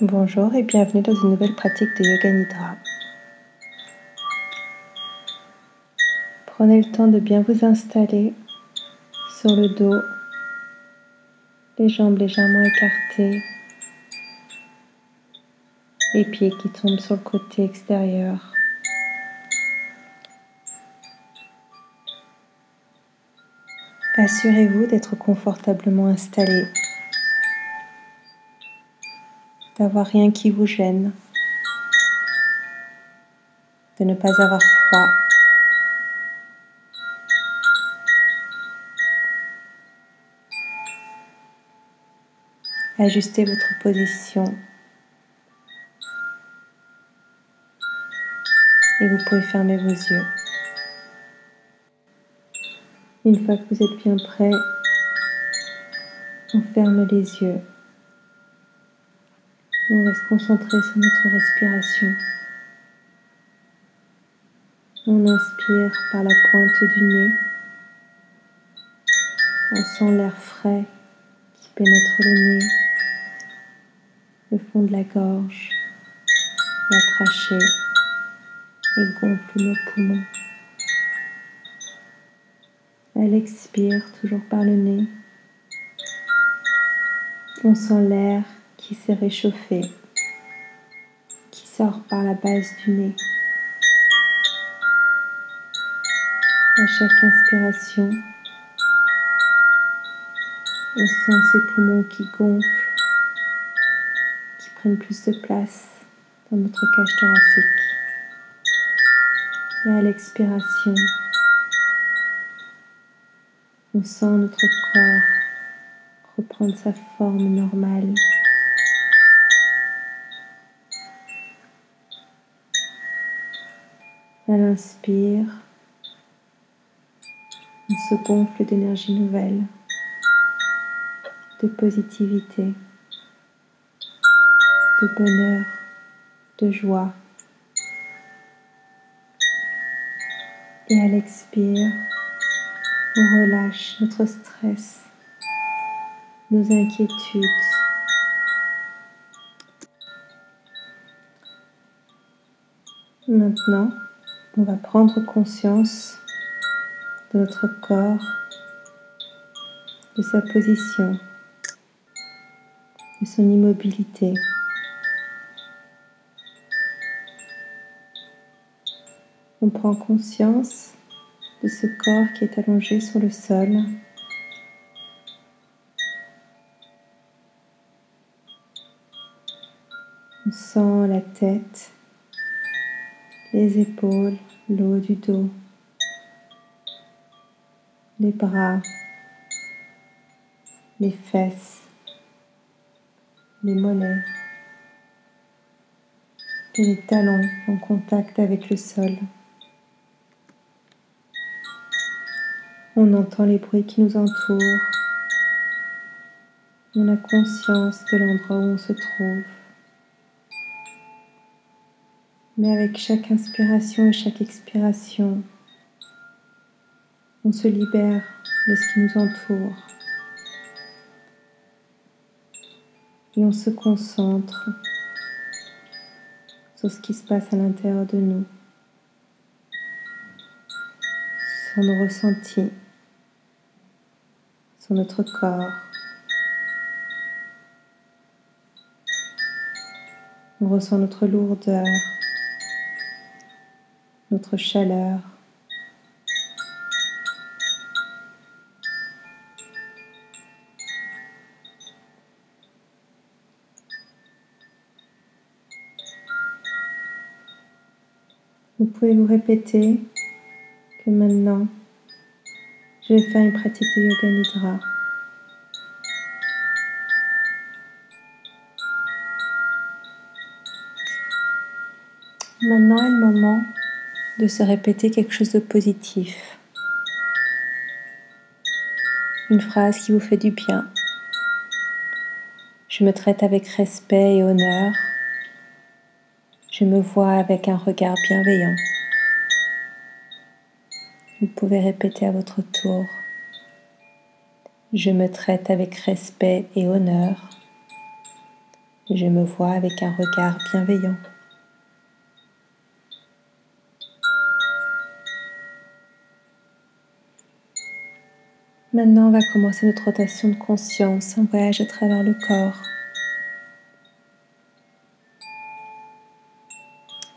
Bonjour et bienvenue dans une nouvelle pratique de Yoga Nidra. Prenez le temps de bien vous installer sur le dos, les jambes légèrement écartées, les pieds qui tombent sur le côté extérieur. Assurez-vous d'être confortablement installé d'avoir rien qui vous gêne, de ne pas avoir froid. Ajustez votre position et vous pouvez fermer vos yeux. Une fois que vous êtes bien prêt, on ferme les yeux. On va se concentrer sur notre respiration. On inspire par la pointe du nez. On sent l'air frais qui pénètre le nez, le fond de la gorge, la trachée et gonfle nos poumons. Elle expire toujours par le nez. On sent l'air qui s'est réchauffé, qui sort par la base du nez. À chaque inspiration, on sent ces poumons qui gonflent, qui prennent plus de place dans notre cage thoracique. Et à l'expiration, on sent notre corps reprendre sa forme normale. À l'inspire, on se gonfle d'énergie nouvelle, de positivité, de bonheur, de joie. Et à l'expire, on relâche notre stress, nos inquiétudes. Maintenant, on va prendre conscience de notre corps, de sa position, de son immobilité. On prend conscience de ce corps qui est allongé sur le sol. On sent la tête, les épaules, le haut du dos, les bras, les fesses, les mollets et les talons en contact avec le sol. On entend les bruits qui nous entourent. On a conscience de l'endroit où on se trouve. Mais avec chaque inspiration et chaque expiration, on se libère de ce qui nous entoure. Et on se concentre sur ce qui se passe à l'intérieur de nous, sur nos ressentis, sur notre corps. On ressent notre lourdeur, notre chaleur. Vous pouvez vous répéter que maintenant, je vais faire une pratique de yoga nidra. Maintenant est le moment de se répéter quelque chose de positif. Une phrase qui vous fait du bien. Je me traite avec respect et honneur. Je me vois avec un regard bienveillant. Vous pouvez répéter à votre tour. Je me traite avec respect et honneur. je me vois avec un regard bienveillant. Maintenant, on va commencer notre rotation de conscience, un voyage à travers le corps.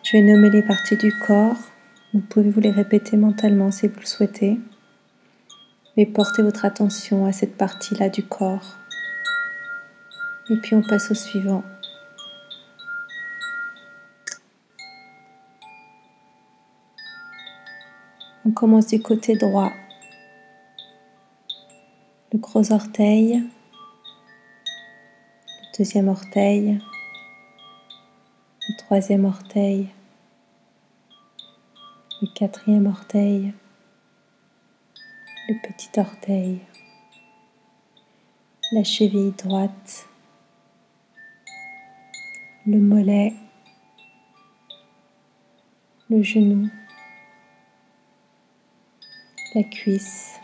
Je vais nommer les parties du corps. Vous pouvez vous les répéter mentalement si vous le souhaitez. Mais portez votre attention à cette partie-là du corps. Et puis on passe au suivant. On commence du côté droit. Le gros orteil, le deuxième orteil, le troisième orteil, le quatrième orteil, le petit orteil, la cheville droite, le mollet, le genou, la cuisse,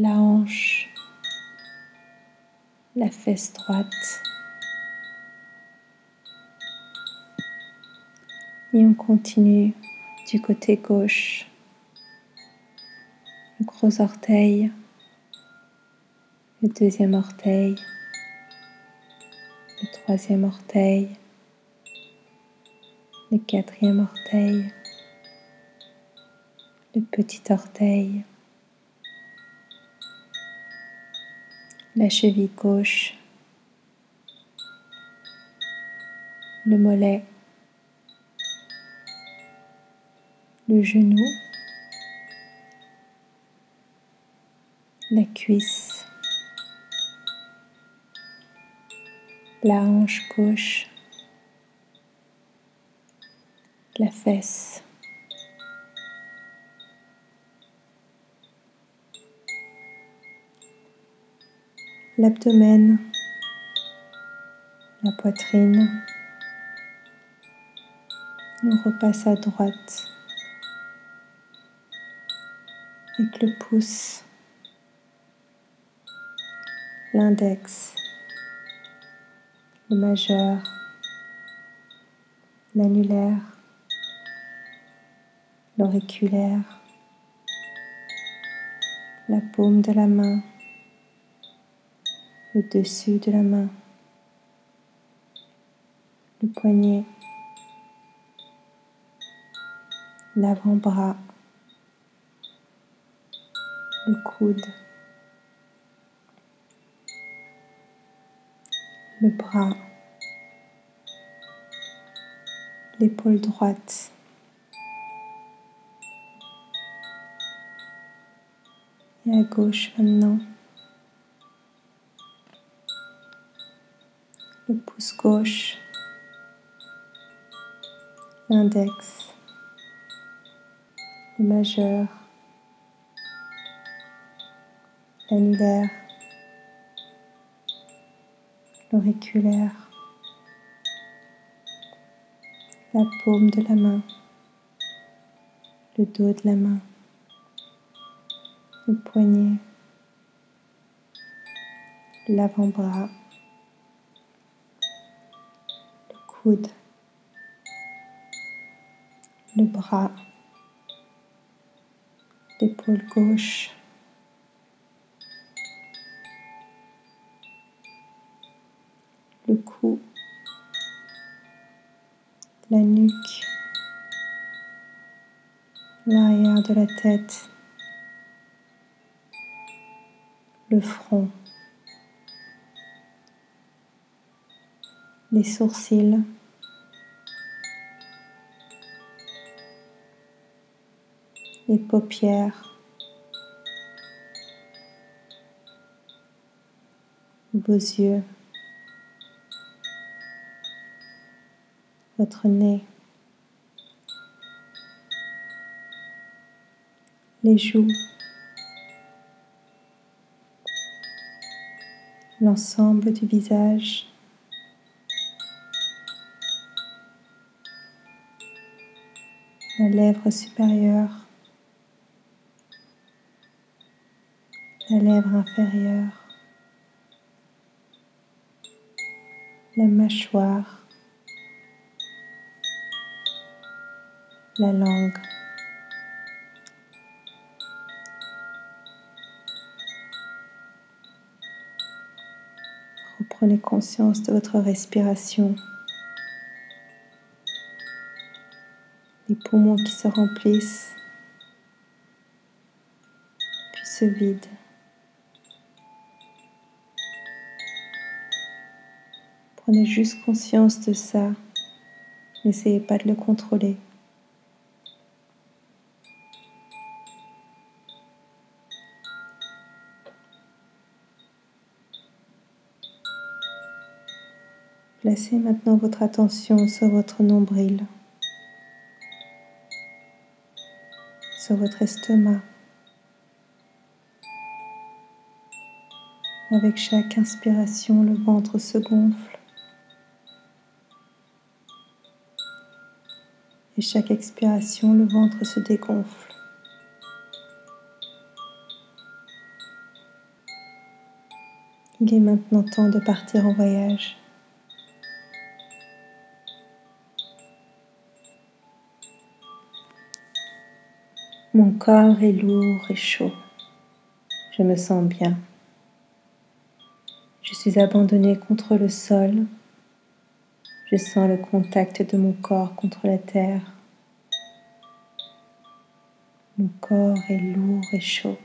la hanche, la fesse droite. Et on continue du côté gauche. Le gros orteil, le deuxième orteil, le troisième orteil, le quatrième orteil, le petit orteil, la cheville gauche, le mollet, le genou, la cuisse, la hanche gauche, la fesse. L'abdomen, la poitrine. On repasse à droite avec le pouce, l'index, le majeur, l'annulaire, l'auriculaire, la paume de la main, le dessus de la main, le poignet, l'avant-bras, le coude, le bras, l'épaule droite. Et à gauche maintenant. Le pouce gauche, l'index, le majeur, l'annulaire, l'auriculaire, la paume de la main, le dos de la main, le poignet, l'avant-bras, le bras, l'épaule gauche, le cou, la nuque, l'arrière de la tête, le front, les sourcils, les paupières, vos yeux. votre nez, les joues, l'ensemble du visage. Lèvre supérieure, la lèvre inférieure, la mâchoire, la langue. Reprenez conscience de votre respiration. Poumons qui se remplissent puis se vident. Prenez juste conscience de ça. N'essayez pas de le contrôler. Placez maintenant votre attention sur votre nombril, votre estomac. Avec chaque inspiration, le ventre se gonfle. Et chaque expiration, le ventre se dégonfle. Il est maintenant temps de partir en voyage. Mon corps est lourd et chaud. Je me sens bien. Je suis abandonnée contre le sol. Je sens le contact de mon corps contre la terre. Mon corps est lourd et chaud.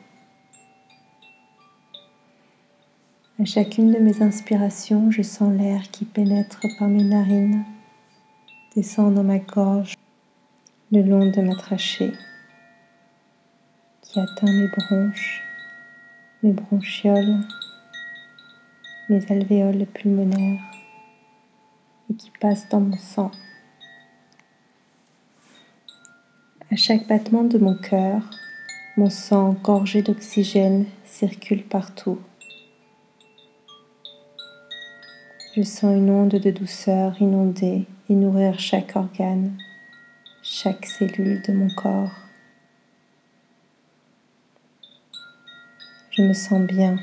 À chacune de mes inspirations, je sens l'air qui pénètre par mes narines, descend dans ma gorge, le long de ma trachée atteint mes bronches, mes bronchioles, mes alvéoles pulmonaires et qui passe dans mon sang. À chaque battement de mon cœur, mon sang gorgé d'oxygène circule partout. Je sens une onde de douceur inonder et nourrir chaque organe, chaque cellule de mon corps. Je me sens bien.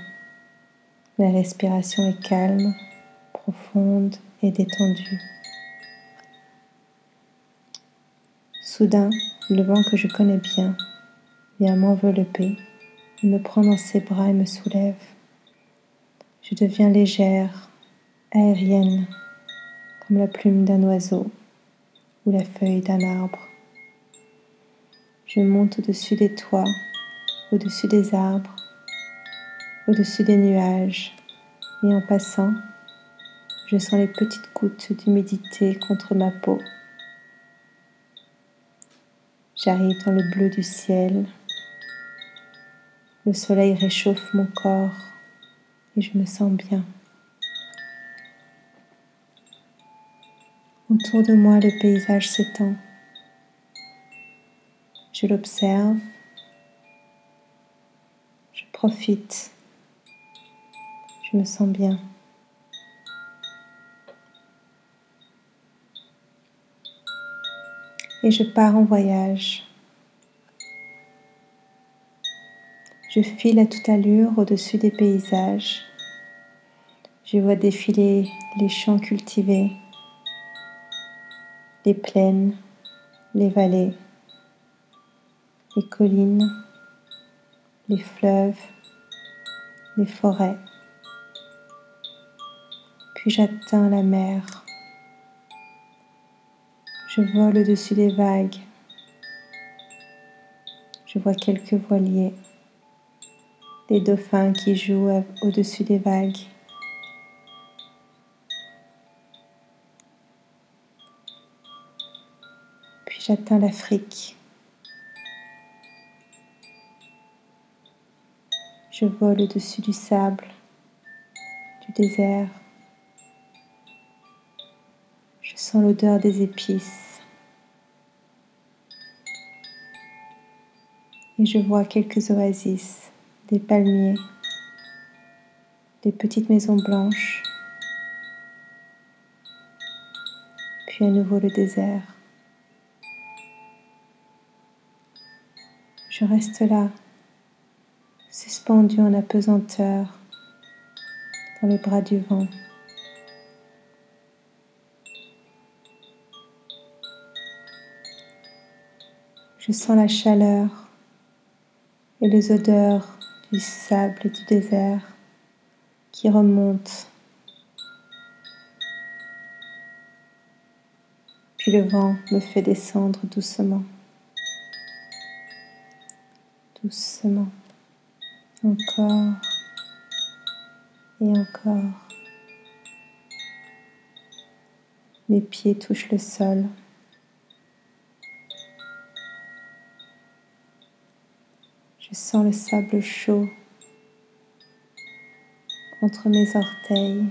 Ma respiration est calme, profonde et détendue. Soudain, le vent que je connais bien vient m'envelopper, me prend dans ses bras et me soulève. Je deviens légère, aérienne, comme la plume d'un oiseau ou la feuille d'un arbre. Je monte au-dessus des toits, au-dessus des arbres, au-dessus des nuages et en passant, je sens les petites gouttes d'humidité contre ma peau. J'arrive dans le bleu du ciel. Le soleil réchauffe mon corps et je me sens bien. Autour de moi, le paysage s'étend. Je l'observe. Je profite je me sens bien. Et je pars en voyage. Je file à toute allure au-dessus des paysages. Je vois défiler les champs cultivés, les plaines, les vallées, les collines, les fleuves, les forêts puis j'atteins la mer. Je vole au-dessus des vagues. Je vois quelques voiliers, des dauphins qui jouent au-dessus des vagues. Puis j'atteins l'Afrique. Je vole au-dessus du sable, du désert. L'odeur des épices. Et je vois quelques oasis, des palmiers, des petites maisons blanches, puis à nouveau le désert. Je reste là, suspendu en apesanteur dans les bras du vent Je sens la chaleur et les odeurs du sable et du désert qui remontent. Puis le vent me fait descendre doucement, doucement, encore et encore. Mes pieds touchent le sol. Je sens le sable chaud entre mes orteils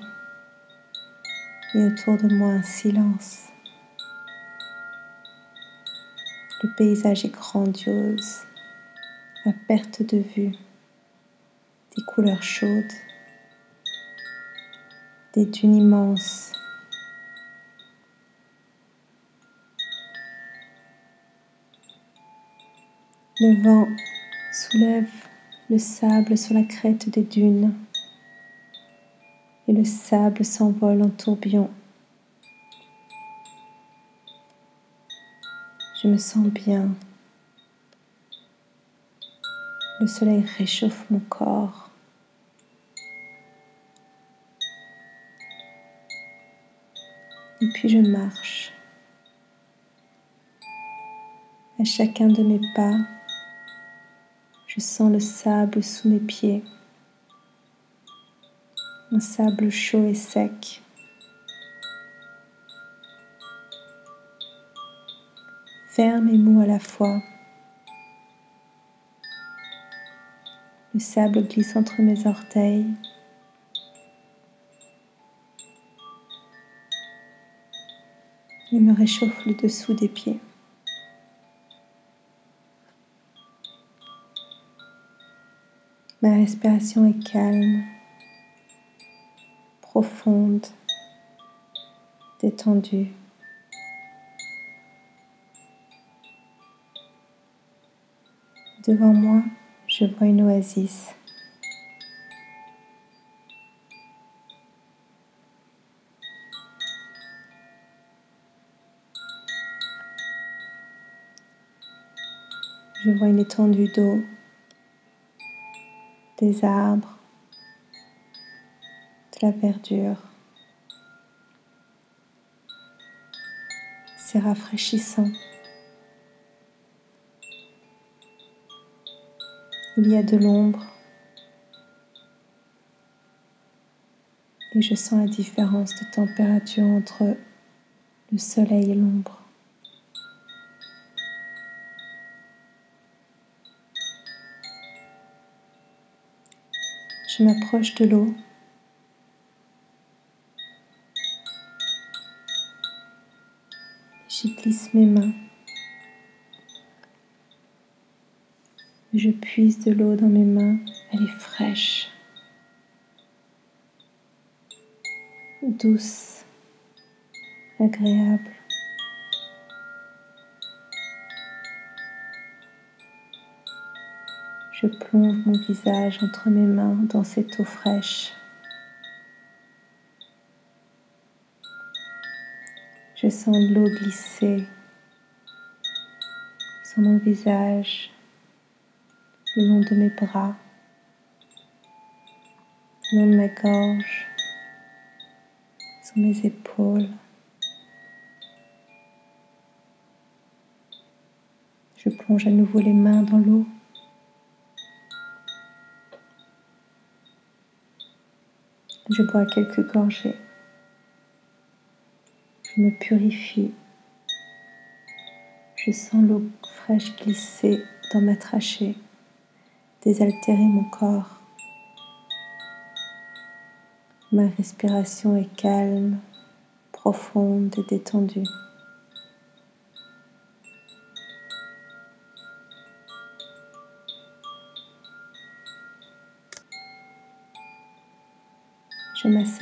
et autour de moi un silence. Le paysage est grandiose, à perte de vue, des couleurs chaudes, des dunes immenses. Le vent soulève le sable sur la crête des dunes et le sable s'envole en tourbillon. Je me sens bien. Le soleil réchauffe mon corps. Et puis je marche. À chacun de mes pas, je sens le sable sous mes pieds, un sable chaud et sec. Ferme et mou à la fois. Le sable glisse entre mes orteils. et me réchauffe le dessous des pieds. Ma respiration est calme, profonde, détendue. Devant moi, je vois une oasis. Je vois une étendue d'eau des arbres, de la verdure. C'est rafraîchissant. Il y a de l'ombre et je sens la différence de température entre le soleil et l'ombre. Je m'approche de l'eau. J'y glisse mes mains. Je puise de l'eau dans mes mains. Elle est fraîche, douce, agréable. Je plonge mon visage entre mes mains dans cette eau fraîche. Je sens l'eau glisser sur mon visage, le long de mes bras, le long de ma gorge, sur mes épaules. Je plonge à nouveau les mains dans l'eau. Je bois quelques gorgées. Je me purifie. Je sens l'eau fraîche glisser dans ma trachée, désaltérer mon corps. Ma respiration est calme, profonde et détendue.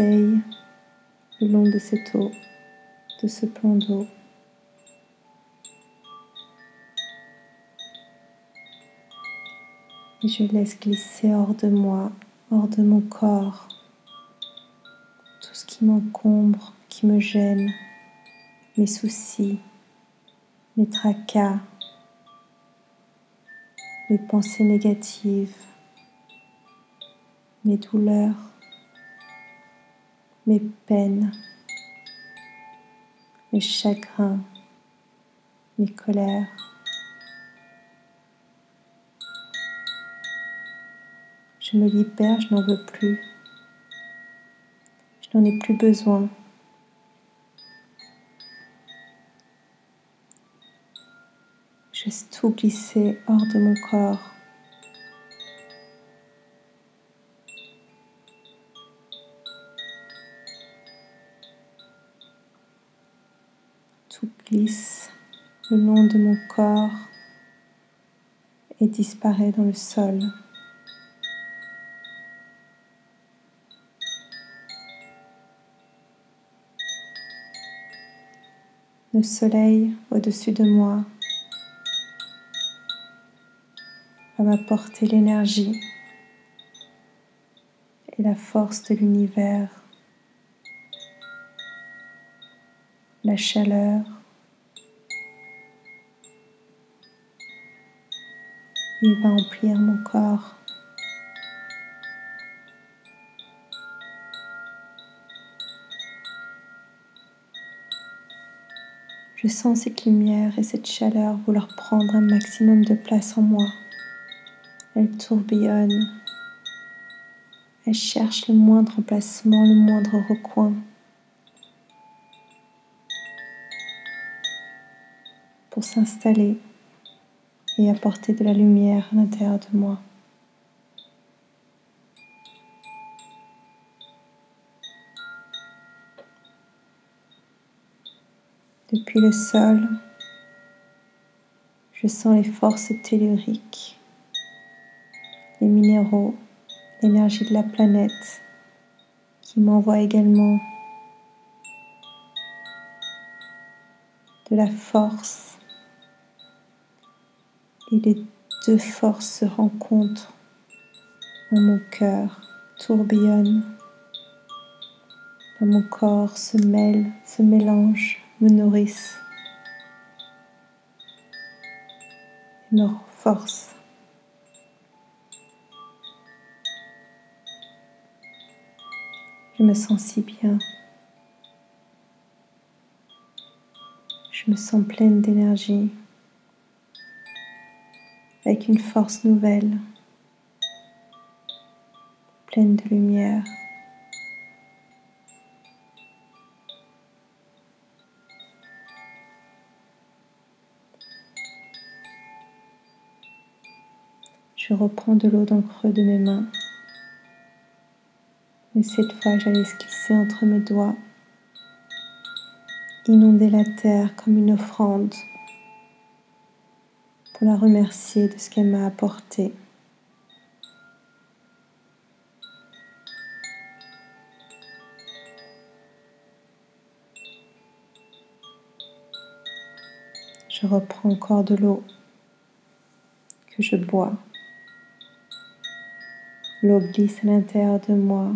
Le long de cette eau, de ce plan d'eau. Et je laisse glisser hors de moi, hors de mon corps, tout ce qui m'encombre, qui me gêne, mes soucis, mes tracas, mes pensées négatives, mes douleurs, mes peines, mes chagrins, mes colères. Je me libère, je n'en veux plus. Je n'en ai plus besoin. Je tout glisser hors de mon corps. Le long de mon corps et disparaît dans le sol. Le soleil au-dessus de moi va m'apporter l'énergie et la force de l'univers, la chaleur. Il va emplir mon corps. Je sens cette lumière et cette chaleur vouloir prendre un maximum de place en moi. Elle tourbillonne. Elle cherche le moindre emplacement, le moindre recoin. Pour s'installer et apporter de la lumière à l'intérieur de moi. Depuis le sol, je sens les forces telluriques, les minéraux, l'énergie de la planète qui m'envoie également de la force. Et les deux forces se rencontrent dans mon cœur, tourbillonnent dans mon corps, se mêlent, se mélangent me nourrissent et me renforcent. Je me sens si bien. Je me sens pleine d'énergie, une force nouvelle, pleine de lumière. Je reprends de l'eau dans le creux de mes mains. Et cette fois, j'allais glisser entre mes doigts, inonder la terre comme une offrande pour la remercier de ce qu'elle m'a apporté. Je reprends encore de l'eau que je bois. L'eau glisse à l'intérieur de moi.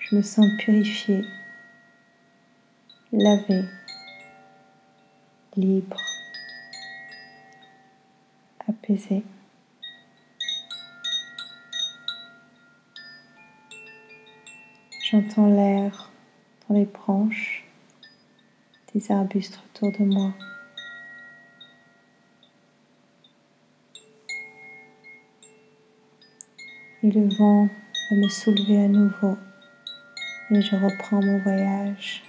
Je me sens purifiée, lavée, libre, apaisée. J'entends l'air dans les branches des arbustes autour de moi. et le vent va me soulever à nouveau et je reprends mon voyage.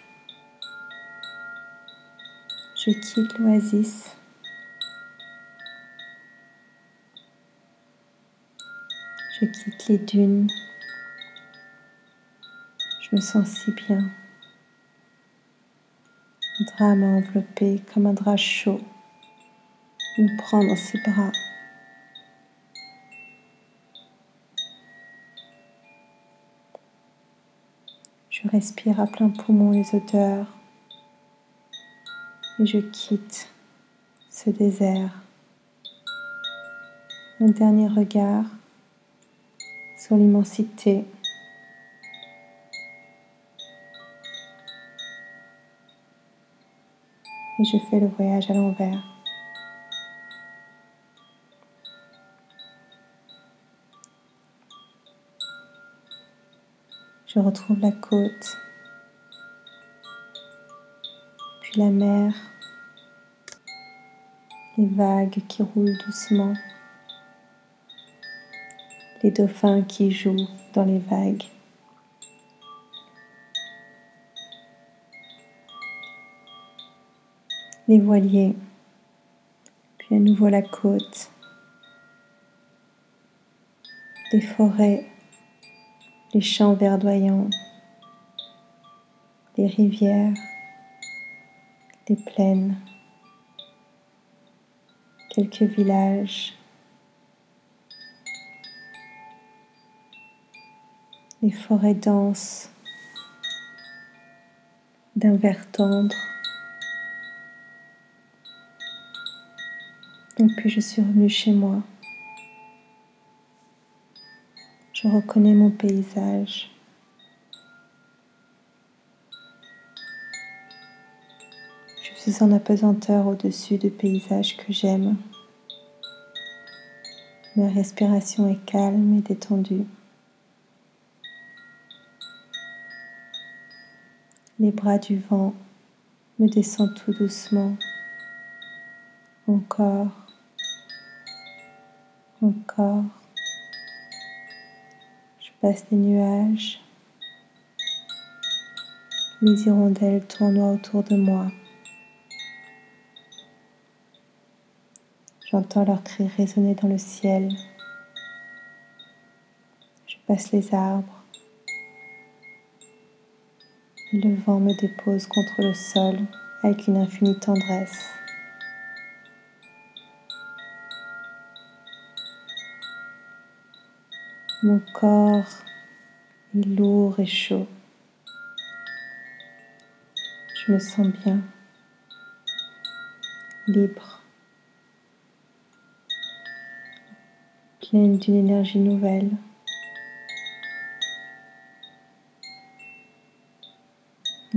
Je quitte l'oasis. Je quitte les dunes. Je me sens si bien. Un drap m'a enveloppé comme un drap chaud. Me prend dans ses bras. Je respire à plein poumon les odeurs et je quitte ce désert. Un dernier regard sur l'immensité. Et je fais le voyage à l'envers. Je retrouve la côte, puis la mer, les vagues qui roulent doucement les dauphins qui jouent dans les vagues. les voiliers, puis à nouveau la côte, les forêts, les champs verdoyants, les rivières, les plaines, quelques villages, les forêts denses d'un vert tendre. Et puis je suis revenue chez moi. Je reconnais mon paysage. Je suis en apesanteur au-dessus du paysage que j'aime. Ma respiration est calme et détendue. Les bras du vent me descendent tout doucement. Encore encore. Je passe les nuages. Les hirondelles tournoient autour de moi. J'entends leurs cris résonner dans le ciel. Je passe les arbres. Le vent me dépose contre le sol avec une infinie tendresse. Mon corps est lourd et chaud. Je me sens bien, libre, pleine d'une énergie nouvelle.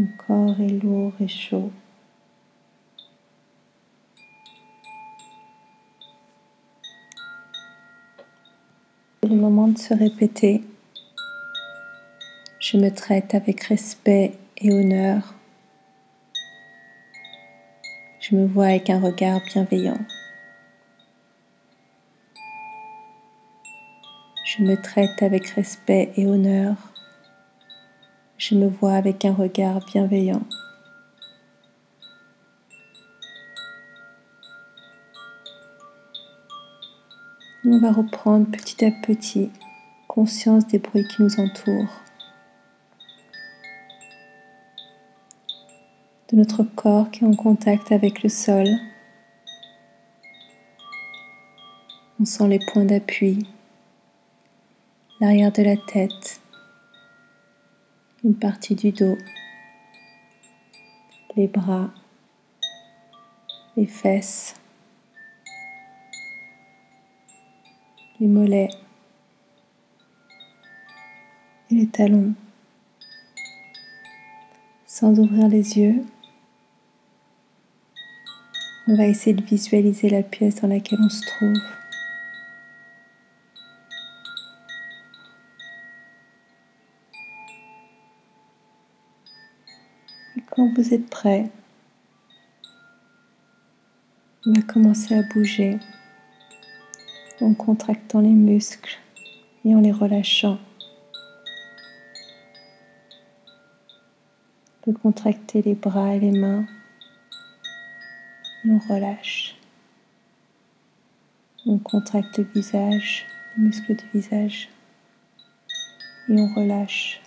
Mon corps est lourd et chaud. le moment de se répéter. Je me traite avec respect et honneur. Je me vois avec un regard bienveillant. Je me traite avec respect et honneur. Je me vois avec un regard bienveillant. On va reprendre petit à petit conscience des bruits qui nous entourent, de notre corps qui est en contact avec le sol. On sent les points d'appui, l'arrière de la tête, une partie du dos, les bras, les fesses. les mollets et les talons. Sans ouvrir les yeux, on va essayer de visualiser la pièce dans laquelle on se trouve. Vous êtes prêt, on va commencer à bouger en contractant les muscles et en les relâchant. On peut contracter les bras et les mains et on relâche. On contracte le visage, les muscles du visage et on relâche.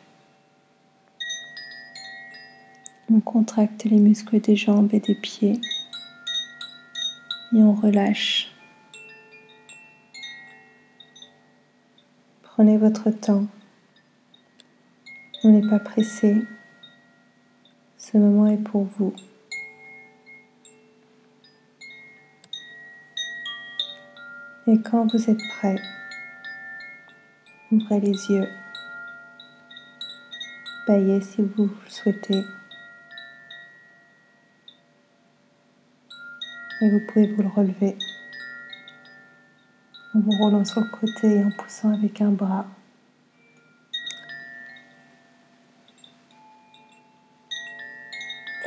On contracte les muscles des jambes et des pieds et on relâche. Prenez votre temps. On n'est pas pressé. Ce moment est pour vous. Et quand vous êtes prêt, ouvrez les yeux. Baillez si vous le souhaitez. et vous pouvez vous le relever en vous roulant sur le côté et en poussant avec un bras.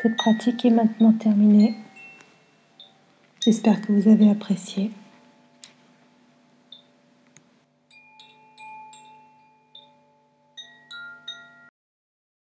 Cette pratique est maintenant terminée. J'espère que vous avez apprécié.